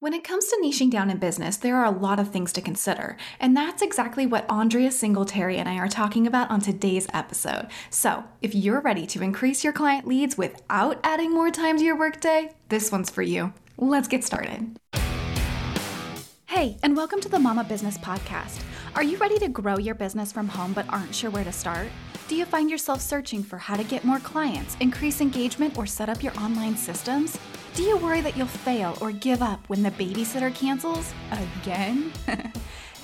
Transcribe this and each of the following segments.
When it comes to niching down in business, there are a lot of things to consider, and that's exactly what Andria Singletary and I are talking about on today's episode. So, if you're ready to increase your client leads without adding more time to your workday, this one's for you. Let's get started. Hey, and welcome to the Mama Business Podcast. Are you ready to grow your business from home but aren't sure where to start? Do you find yourself searching for how to get more clients, increase engagement, or set up your online systems? Do you worry that you'll fail or give up when the babysitter cancels? Again?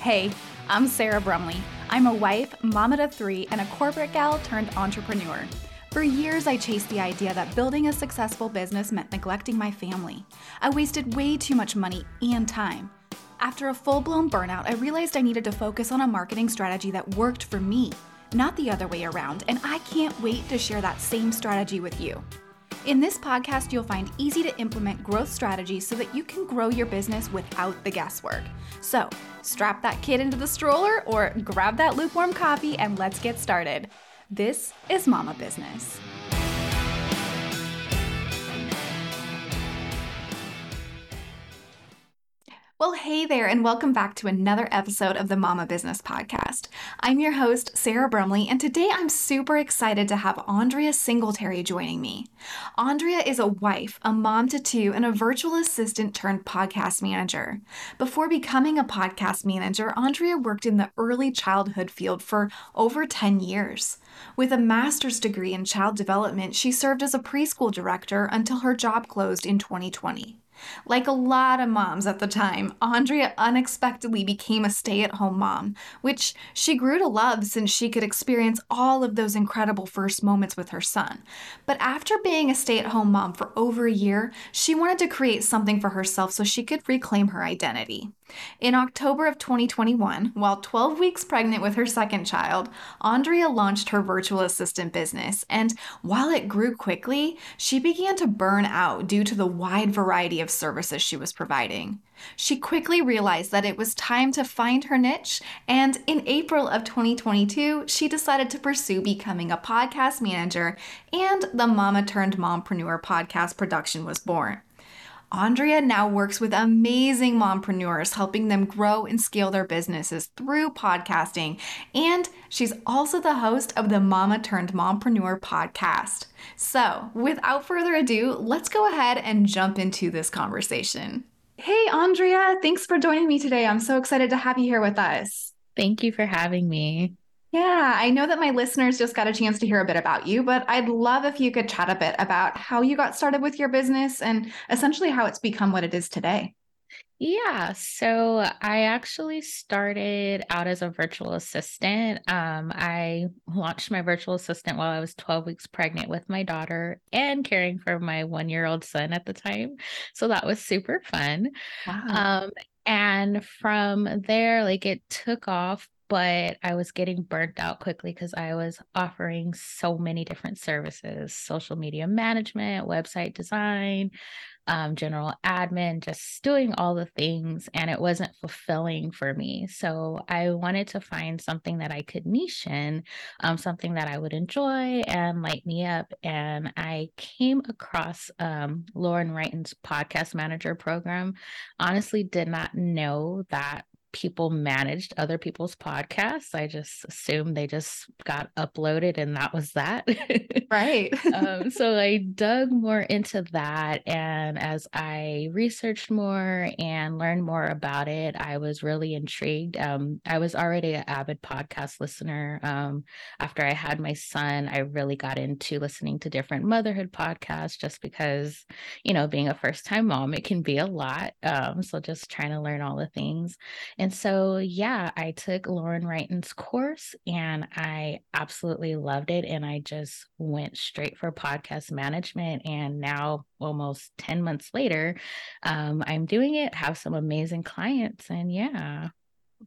hey, I'm Sarah Brumley. I'm a wife, mama to three, and a corporate gal turned entrepreneur. For years, I chased the idea that building a successful business meant neglecting my family. I wasted way too much money and time. After a full blown burnout, I realized I needed to focus on a marketing strategy that worked for me, not the other way around, and I can't wait to share that same strategy with you. In this podcast, you'll find easy to implement growth strategies so that you can grow your business without the guesswork. So, strap that kid into the stroller or grab that lukewarm coffee and let's get started. This is Mama Business. Well, hey there, and welcome back to another episode of the Mama Business Podcast. I'm your host, Sarah Brumley, and today I'm super excited to have Andria Singletary joining me. Andria is a wife, a mom to two, and a virtual assistant turned podcast manager. Before becoming a podcast manager, Andria worked in the early childhood field for over 10 years. With a master's degree in child development, she served as a preschool director until her job closed in 2020. Like a lot of moms at the time, Andria unexpectedly became a stay at home mom, which she grew to love since she could experience all of those incredible first moments with her son. But after being a stay at home mom for over a year, she wanted to create something for herself so she could reclaim her identity. In October of 2021, while 12 weeks pregnant with her second child, Andria launched her virtual assistant business, and while it grew quickly, she began to burn out due to the wide variety of services she was providing. She quickly realized that it was time to find her niche, and in April of 2022, she decided to pursue becoming a podcast manager, and the Mama Turned Mompreneur podcast production was born. Andria now works with amazing mompreneurs, helping them grow and scale their businesses through podcasting. And she's also the host of the Mama Turned Mompreneur podcast. So, without further ado, let's go ahead and jump into this conversation. Hey, Andria, thanks for joining me today. I'm so excited to have you here with us. Thank you for having me. Yeah, I know that my listeners just got a chance to hear a bit about you, but I'd love if you could chat a bit about how you got started with your business and essentially how it's become what it is today. Yeah, so I actually started out as a virtual assistant. Um, I launched my virtual assistant while I was 12 weeks pregnant with my daughter and caring for my one year old son at the time. So that was super fun. Wow. Um, and from there, like it took off but I was getting burnt out quickly because I was offering so many different services social media management, website design, um, general admin, just doing all the things. And it wasn't fulfilling for me. So I wanted to find something that I could niche in, um, something that I would enjoy and light me up. And I came across um, Lauren Wrighton's podcast manager program. Honestly, did not know that people managed other people's podcasts. I just assumed they just got uploaded and that was that. right. um, so I dug more into that. And as I researched more and learned more about it, I was really intrigued. Um, I was already an avid podcast listener. Um, after I had my son, I really got into listening to different motherhood podcasts just because, you know, being a first time mom, it can be a lot. Um, so just trying to learn all the things. And so, yeah, I took Lauren Wrighton's course and I absolutely loved it. And I just went straight for podcast management. And now, almost 10 months later, um, I'm doing it, have some amazing clients. And yeah.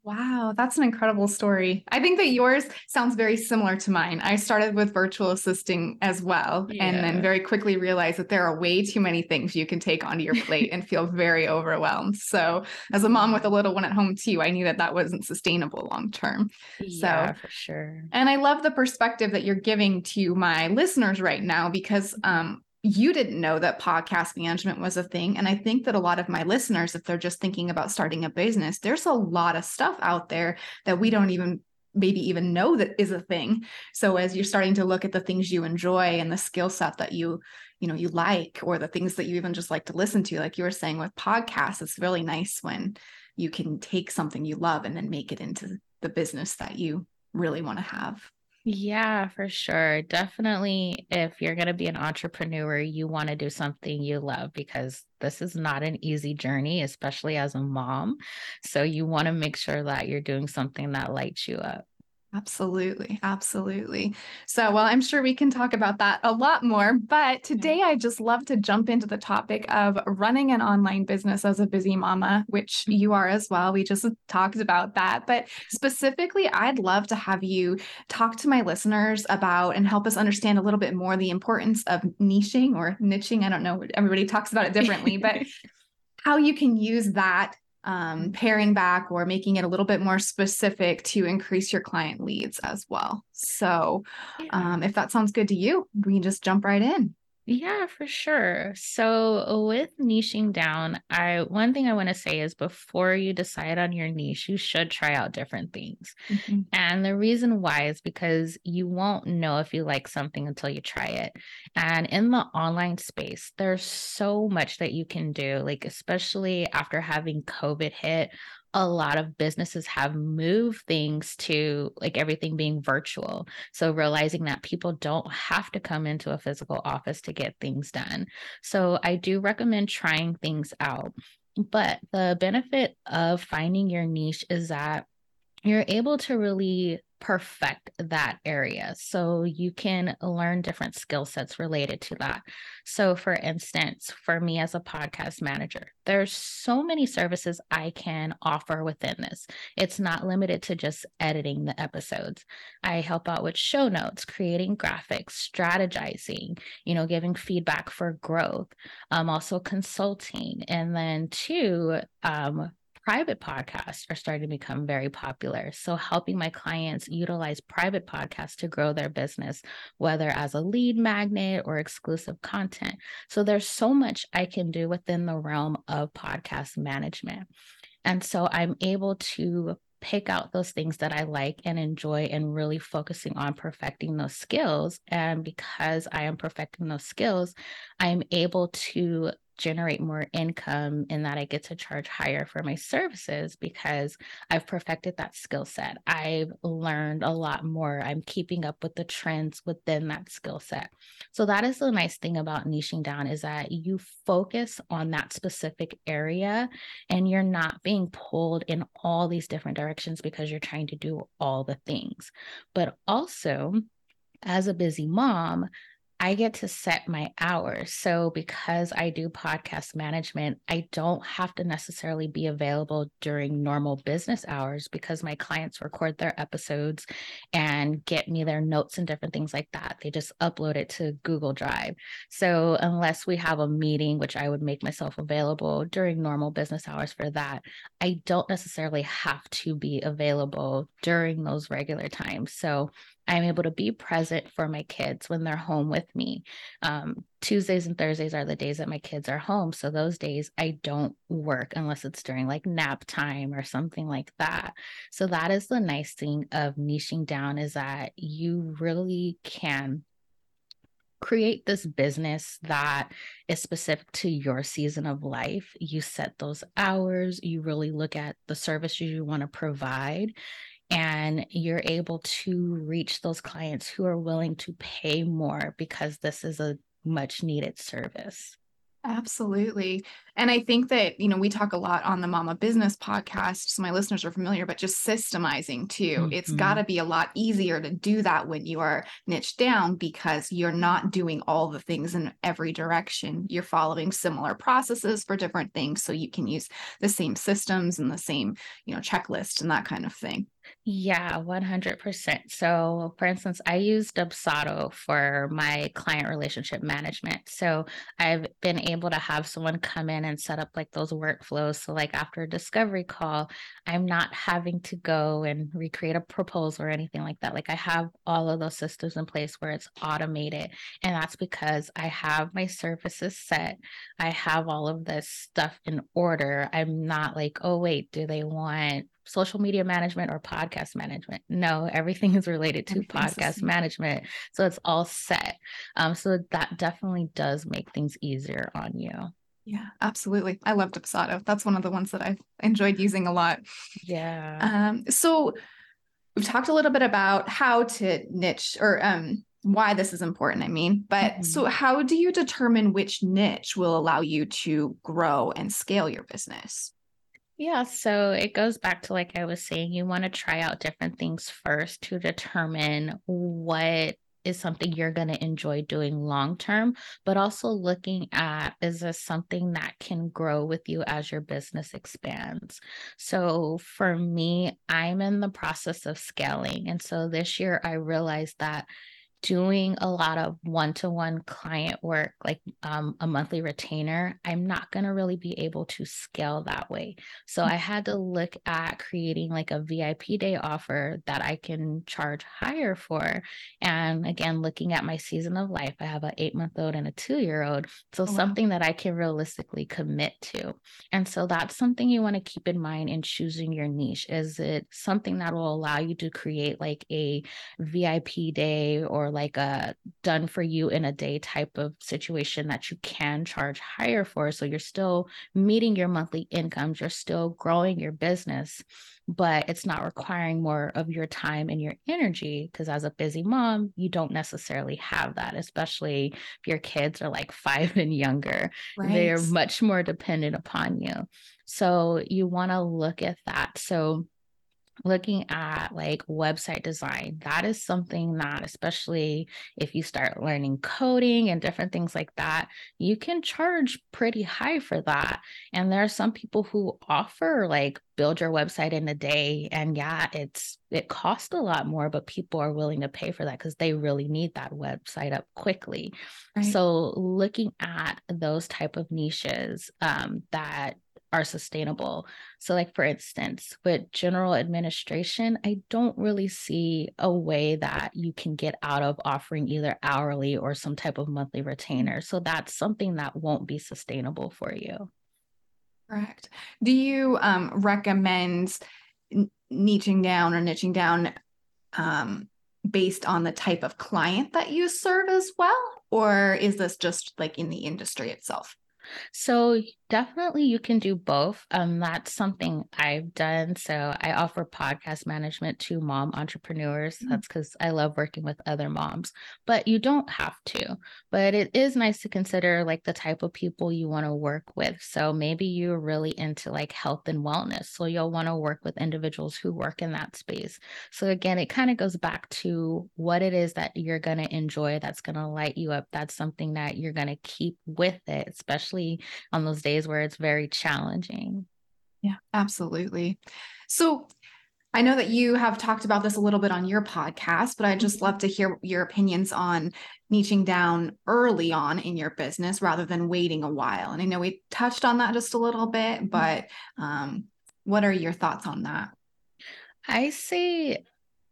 Wow, that's an incredible story. I think that yours sounds very similar to mine. I started with virtual assisting as well, yeah. and then very quickly realized that there are way too many things you can take onto your plate and feel very overwhelmed. So, as a mom with a little one at home too, I knew that that wasn't sustainable long term. Yeah, so, for sure. And I love the perspective that you're giving to my listeners right now because um, you didn't know that podcast management was a thing. And I think that a lot of my listeners, if they're just thinking about starting a business, there's a lot of stuff out there that we don't even maybe even know that is a thing. So as you're starting to look at the things you enjoy and the skill set that you, you know, you like, or the things that you even just like to listen to, like you were saying with podcasts, it's really nice when you can take something you love and then make it into the business that you really want to have. Yeah, for sure. Definitely, if you're going to be an entrepreneur, you want to do something you love because this is not an easy journey, especially as a mom. So, you want to make sure that you're doing something that lights you up. Absolutely. Absolutely. So, well, I'm sure we can talk about that a lot more. But today, I just love to jump into the topic of running an online business as a busy mama, which mm-hmm. you are as well. We just talked about that. But specifically, I'd love to have you talk to my listeners about and help us understand a little bit more the importance of niching or niching. I don't know, everybody talks about it differently, but how you can use that um, paring back or making it a little bit more specific to increase your client leads as well. So, um, if that sounds good to you, we can just jump right in. Yeah, for sure. So with niching down, I one thing I want to say is before you decide on your niche, you should try out different things. Mm-hmm. And the reason why is because you won't know if you like something until you try it. And in the online space, there's so much that you can do, like especially after having COVID hit, a lot of businesses have moved things to like everything being virtual. So realizing that people don't have to come into a physical office to get things done. So I do recommend trying things out. But the benefit of finding your niche is that you're able to really perfect that area. So you can learn different skill sets related to that. So, for instance, for me as a podcast manager, there's so many services I can offer within this. It's not limited to just editing the episodes. I help out with show notes, creating graphics, strategizing, you know, giving feedback for growth, um, also consulting, and then two, um, private podcasts are starting to become very popular. So, helping my clients utilize private podcasts to grow their business, whether as a lead magnet or exclusive content. So, there's so much I can do within the realm of podcast management. And so, I'm able to pick out those things that I like and enjoy and really focusing on perfecting those skills. And because I am perfecting those skills, I'm able to generate more income in that I get to charge higher for my services because I've perfected that skill set. I've learned a lot more. I'm keeping up with the trends within that skill set. So that is the nice thing about niching down is that you focus on that specific area and you're not being pulled in all these different directions because you're trying to do all the things. But also as a busy mom, I get to set my hours. So, because I do podcast management, I don't have to necessarily be available during normal business hours because my clients record their episodes and get me their notes and different things like that. They just upload it to Google Drive. So, unless we have a meeting, which I would make myself available during normal business hours for that, I don't necessarily have to be available during those regular times. So, I'm able to be present for my kids when they're home with me. Um, Tuesdays and Thursdays are the days that my kids are home. So those days I don't work unless it's during like nap time or something like that. So that is the nice thing of niching down is that you really can create this business that is specific to your season of life. You set those hours, you really look at the services you want to provide, and you're able to reach those clients who are willing to pay more because this is a much needed service. Absolutely. And I think that, you know, we talk a lot on the Mama Business podcast, so my listeners are familiar, but just systemizing too. Mm-hmm. It's got to be a lot easier to do that when you are niched down because you're not doing all the things in every direction. You're following similar processes for different things. So you can use the same systems and the same, you know, checklist and that kind of thing. Yeah, 100%. So, for instance, I use Dubsado for my client relationship management. So, I've been able to have someone come in and set up like those workflows. So, like after a discovery call, I'm not having to go and recreate a proposal or anything like that. Like, I have all of those systems in place where it's automated. And that's because I have my services set, I have all of this stuff in order. I'm not like, oh, wait, do they want social media management or podcast management. No, everything is related to podcast management. So it's all set. Um, so that definitely does make things easier on you. Yeah, absolutely. I love Dubsado. That's one of the ones that I've enjoyed using a lot. Yeah. Um, so we've talked a little bit about how to niche or um why this is important, I mean, but mm-hmm. so how do you determine which niche will allow you to grow and scale your business? Yeah, so it goes back to like I was saying, you want to try out different things first to determine what is something you're going to enjoy doing long term, but also looking at is this something that can grow with you as your business expands. So for me, I'm in the process of scaling. And so this year I realized that doing a lot of one-to-one client work like um, a monthly retainer i'm not going to really be able to scale that way. So i had to look at creating like a vip day offer that i can charge higher for and again looking at my season of life i have an eight month old and a two year old so oh, something wow. that i can realistically commit to. And so that's something you want to keep in mind in choosing your niche. Is it something that will allow you to create like a vip day or like a done for you in a day type of situation that you can charge higher for. So you're still meeting your monthly incomes, you're still growing your business, but it's not requiring more of your time and your energy. Because as a busy mom, you don't necessarily have that, especially if your kids are like five and younger. Right. They're much more dependent upon you. So you want to look at that. So looking at like website design that is something that especially if you start learning coding and different things like that you can charge pretty high for that and there are some people who offer like build your website in a day and yeah it's it costs a lot more but people are willing to pay for that because they really need that website up quickly right. so looking at those type of niches um, that are sustainable. So, like for instance, with general administration, I don't really see a way that you can get out of offering either hourly or some type of monthly retainer. So, that's something that won't be sustainable for you. Correct. Do you um, recommend niching down or niching down um, based on the type of client that you serve as well? Or is this just like in the industry itself? So definitely you can do both. Um, that's something I've done. So I offer podcast management to mom entrepreneurs. Mm-hmm. That's because I love working with other moms, but you don't have to. But it is nice to consider like the type of people you want to work with. So maybe you're really into like health and wellness. So you'll want to work with individuals who work in that space. So again, it kind of goes back to what it is that you're going to enjoy that's going to light you up. That's something that you're going to keep with it, especially on those days where it's very challenging. Yeah, absolutely. So I know that you have talked about this a little bit on your podcast, but I'd just mm-hmm. love to hear your opinions on niching down early on in your business rather than waiting a while. And I know we touched on that just a little bit, mm-hmm. but um, what are your thoughts on that? I say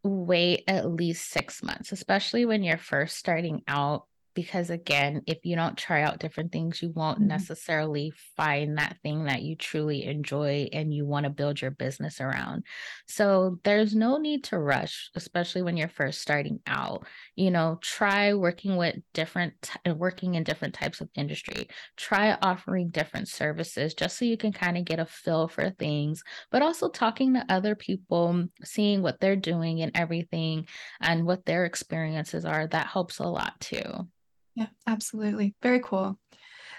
wait at least six months, especially when you're first starting out because again if you don't try out different things you won't mm-hmm. necessarily find that thing that you truly enjoy and you want to build your business around. So there's no need to rush especially when you're first starting out. You know try working with different t- working in different types of industry. Try offering different services just so you can kind of get a feel for things but also talking to other people seeing what they're doing and everything and what their experiences are that helps a lot too yeah, absolutely. Very cool.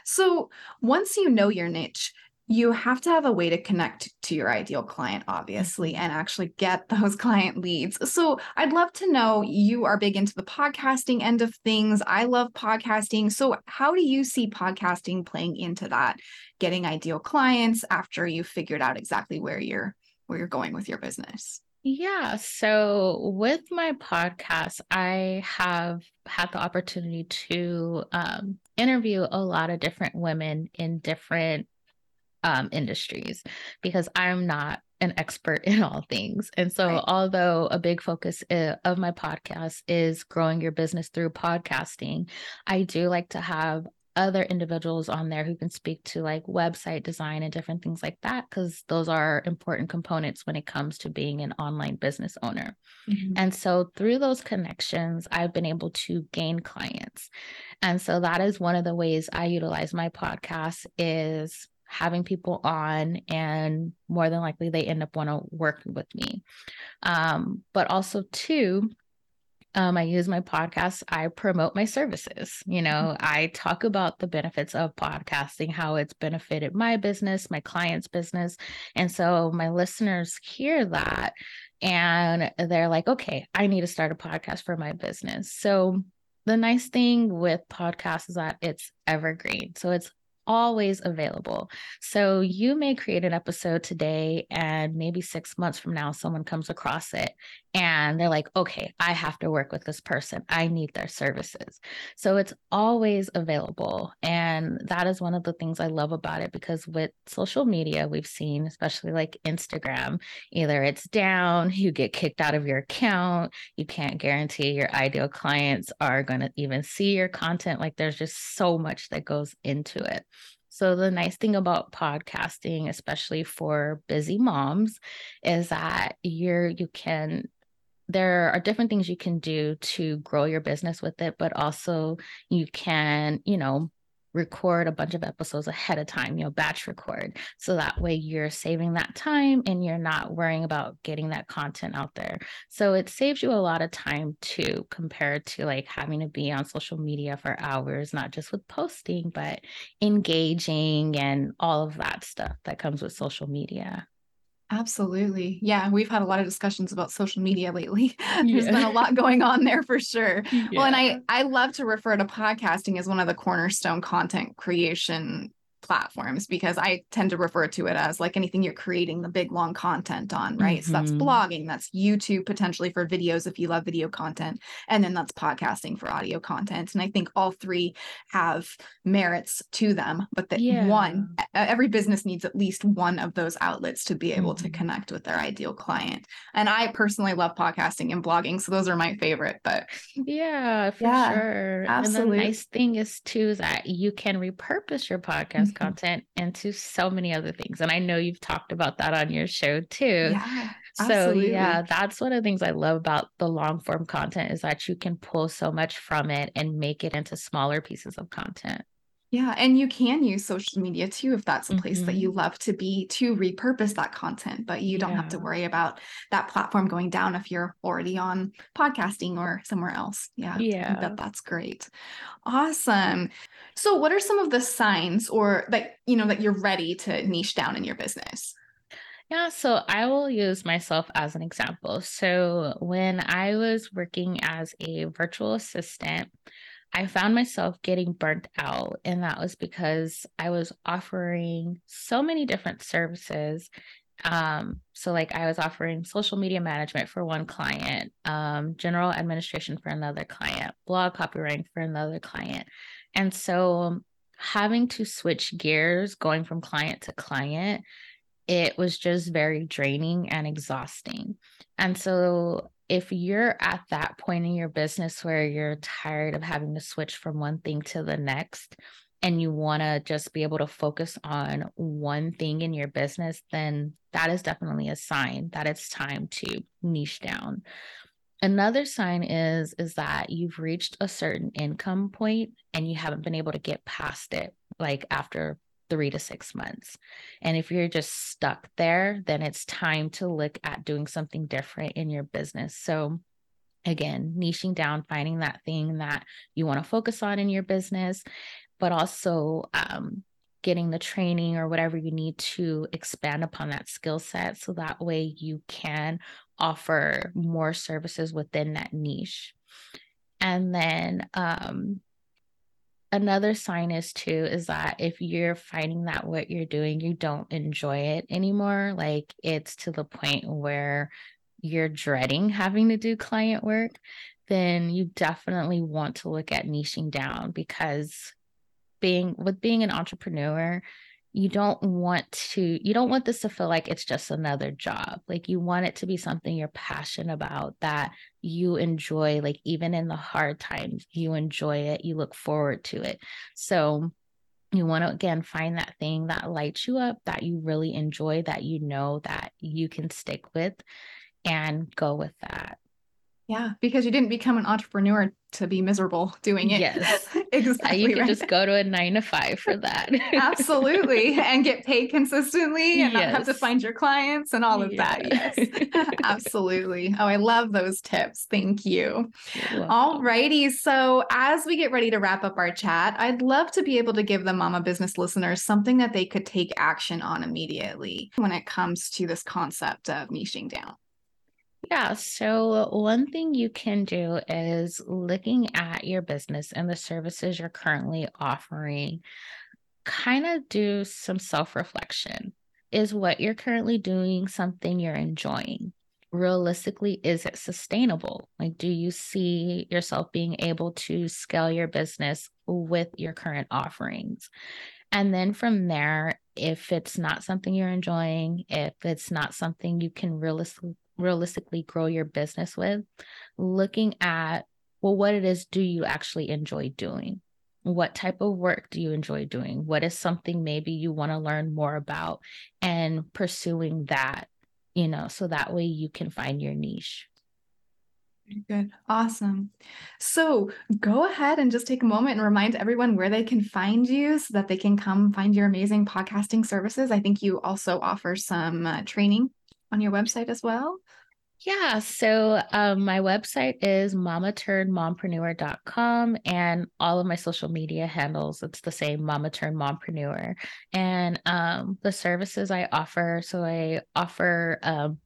So once you know your niche, you have to have a way to connect to your ideal client, obviously, and actually get those client leads. So I'd love to know you are big into the podcasting end of things. I love podcasting. So, how do you see podcasting playing into that, getting ideal clients after you've figured out exactly where you're where you're going with your business? Yeah. So with my podcast, I have had the opportunity to um, interview a lot of different women in different um, industries because I'm not an expert in all things. And so, right. although a big focus uh, of my podcast is growing your business through podcasting, I do like to have other individuals on there who can speak to like website design and different things like that because those are important components when it comes to being an online business owner. Mm-hmm. And so through those connections I've been able to gain clients. And so that is one of the ways I utilize my podcast is having people on and more than likely they end up want to work with me. Um, but also too um, I use my podcast. I promote my services. You know, mm-hmm. I talk about the benefits of podcasting, how it's benefited my business, my client's business. And so my listeners hear that and they're like, okay, I need to start a podcast for my business. So the nice thing with podcasts is that it's evergreen. So it's always available. So you may create an episode today, and maybe six months from now, someone comes across it and they're like, okay, I have to work with this person. I need their services. So it's always available. And that is one of the things I love about it because with social media, we've seen, especially like Instagram, either it's down, you get kicked out of your account, you can't guarantee your ideal clients are going to even see your content. Like there's just so much that goes into it. So, the nice thing about podcasting, especially for busy moms, is that you're, you can there are different things you can do to grow your business with it, but also you can, you know, record a bunch of episodes ahead of time, you know, batch record. So that way you're saving that time and you're not worrying about getting that content out there. So it saves you a lot of time too, compared to like having to be on social media for hours, not just with posting, but engaging and all of that stuff that comes with social media. Absolutely. Yeah, we've had a lot of discussions about social media lately. There's yeah. been a lot going on there for sure. Yeah. Well, and I I love to refer to podcasting as one of the cornerstone content creation platforms because I tend to refer to it as like anything you're creating the big long content on, right? Mm-hmm. So that's mm-hmm. blogging, that's YouTube potentially for videos if you love video content, and then that's podcasting for audio content. And I think all three have merits to them, but that yeah. one, every business needs at least one of those outlets to be able mm-hmm. to connect with their ideal client. And I personally love podcasting and blogging, so those are my favorite. But yeah, for yeah, sure. Absolutely. And the nice thing is too is that you can repurpose your podcast content into so many other things. And I know you've talked about that on your show too. Yeah, so absolutely. yeah, that's one of the things I love about the long form content is that you can pull so much from it and make it into smaller pieces of content. Yeah, and you can use social media too if that's a place mm-hmm. that you love to be to repurpose that content, but you don't yeah. have to worry about that platform going down if you're already on podcasting or somewhere else. Yeah. Yeah. That that's great. Awesome. So what are some of the signs or that you know that you're ready to niche down in your business? Yeah, so I will use myself as an example. So when I was working as a virtual assistant, I found myself getting burnt out. And that was because I was offering so many different services. Um, so, like, I was offering social media management for one client, um, general administration for another client, blog copywriting for another client. And so, having to switch gears going from client to client, it was just very draining and exhausting. And so, if you're at that point in your business where you're tired of having to switch from one thing to the next and you want to just be able to focus on one thing in your business, then that is definitely a sign that it's time to niche down. Another sign is is that you've reached a certain income point and you haven't been able to get past it like after three to six months. And if you're just stuck there, then it's time to look at doing something different in your business. So, again, niching down, finding that thing that you want to focus on in your business, but also um, getting the training or whatever you need to expand upon that skill set. So that way you can offer more services within that niche. And then um, another sign is too is that if you're finding that what you're doing you don't enjoy it anymore like it's to the point where you're dreading having to do client work, then you definitely want to look at niching down because being with being an entrepreneur, you don't want to you don't want this to feel like it's just another job like you want it to be something you're passionate about that you enjoy like even in the hard times you enjoy it you look forward to it so you want to again find that thing that lights you up that you really enjoy that you know that you can stick with and go with that yeah, because you didn't become an entrepreneur to be miserable doing it. Yes. exactly. you can right. just go to a nine to five for that. Absolutely. And get paid consistently and yes. not have to find your clients and all of yeah. that. Yes. Absolutely. Oh, I love those tips. Thank you. All righty. So, as we get ready to wrap up our chat, I'd love to be able to give the mama business listeners something that they could take action on immediately when it comes to this concept of niching down. Yeah. So, one thing you can do is looking at your business and the services you're currently offering, kind of do some self reflection. Is what you're currently doing something you're enjoying? Realistically, is it sustainable? Like, do you see yourself being able to scale your business with your current offerings? And then from there, if it's not something you're enjoying, if it's not something you can realistically realistically grow your business with, looking at, well, what it is do you actually enjoy doing? What type of work do you enjoy doing? What is something maybe you want to learn more about and pursuing that, you know, so that way you can find your niche. Good. Awesome. So go ahead and just take a moment and remind everyone where they can find you so that they can come find your amazing podcasting services. I think you also offer some uh, training on your website as well? Yeah. So um, my website is mamaturnmompreneur.com and all of my social media handles, it's the same mama turn mompreneur. And um, the services I offer, so I offer um,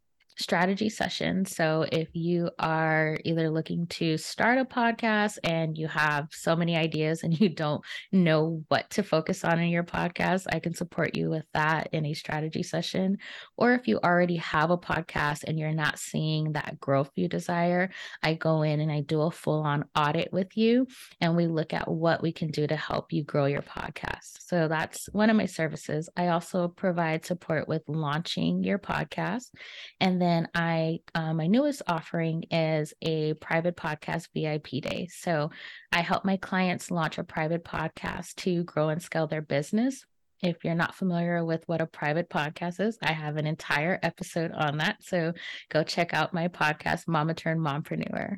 strategy session. So if you are either looking to start a podcast and you have so many ideas and you don't know what to focus on in your podcast, I can support you with that in a strategy session. Or if you already have a podcast and you're not seeing that growth you desire, I go in and I do a full on audit with you and we look at what we can do to help you grow your podcast. So that's one of my services. I also provide support with launching your podcast and then then I, uh, my newest offering is a private podcast VIP day. So I help my clients launch a private podcast to grow and scale their business. If you're not familiar with what a private podcast is, I have an entire episode on that. So go check out my podcast, Mama Turn Mompreneur.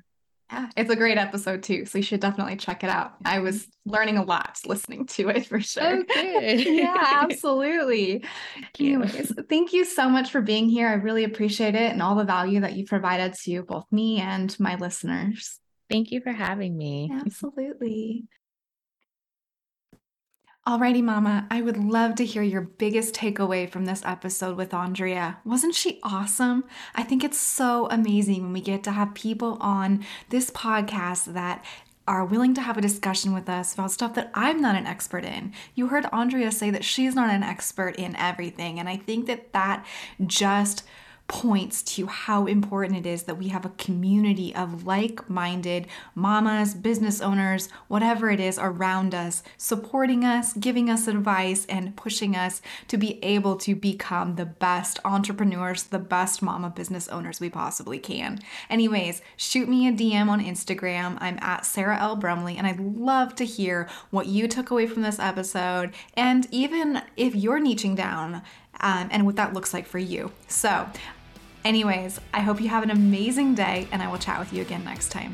Yeah, it's a great episode too. So you should definitely check it out. I was mm-hmm. learning a lot listening to it for sure. Oh, good. yeah, absolutely. Thank Anyways, thank you so much for being here. I really appreciate it and all the value that you provided to both me and my listeners. Thank you for having me. Absolutely. Alrighty, Mama, I would love to hear your biggest takeaway from this episode with Andria. Wasn't she awesome? I think it's so amazing when we get to have people on this podcast that are willing to have a discussion with us about stuff that I'm not an expert in. You heard Andria say that she's not an expert in everything, and I think that that just points to how important it is that we have a community of like minded mamas, business owners, whatever it is around us, supporting us, giving us advice, and pushing us to be able to become the best entrepreneurs, the best mama business owners we possibly can. Anyways, shoot me a DM on Instagram. I'm at Sarah L. Brumley, and I'd love to hear what you took away from this episode. And even if you're niching down, um, and what that looks like for you. So, anyways, I hope you have an amazing day, and I will chat with you again next time.